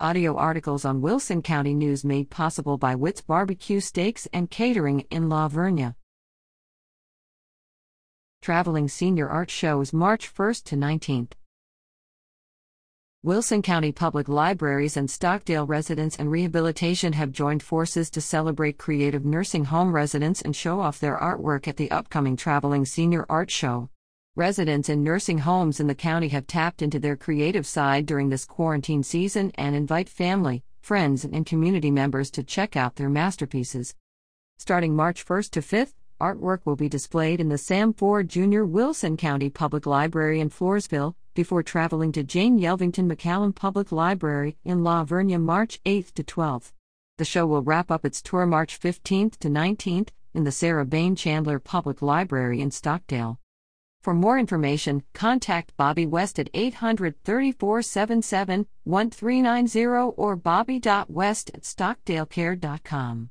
Audio articles on Wilson County News made possible by Witt's Barbecue Steaks and Catering in La Vernia. Traveling Senior Art Shows March 1st to 19th. Wilson County Public Libraries and Stockdale residents and rehabilitation have joined forces to celebrate creative nursing home residents and show off their artwork at the upcoming Traveling Senior Art Show. Residents in nursing homes in the county have tapped into their creative side during this quarantine season and invite family, friends, and community members to check out their masterpieces. Starting March 1st to 5th, artwork will be displayed in the Sam Fore Jr. Wilson County Public Library in Floresville, before traveling to Jane Yelvington McCallum Public Library in La Vernia March 8th to 12th. The show will wrap up its tour March 15th to 19th in the Sarah Bain Chandler Public Library in Stockdale. For more information, contact Bobby West at 800 3477 1390 or bobby.west at stockdalecare.com.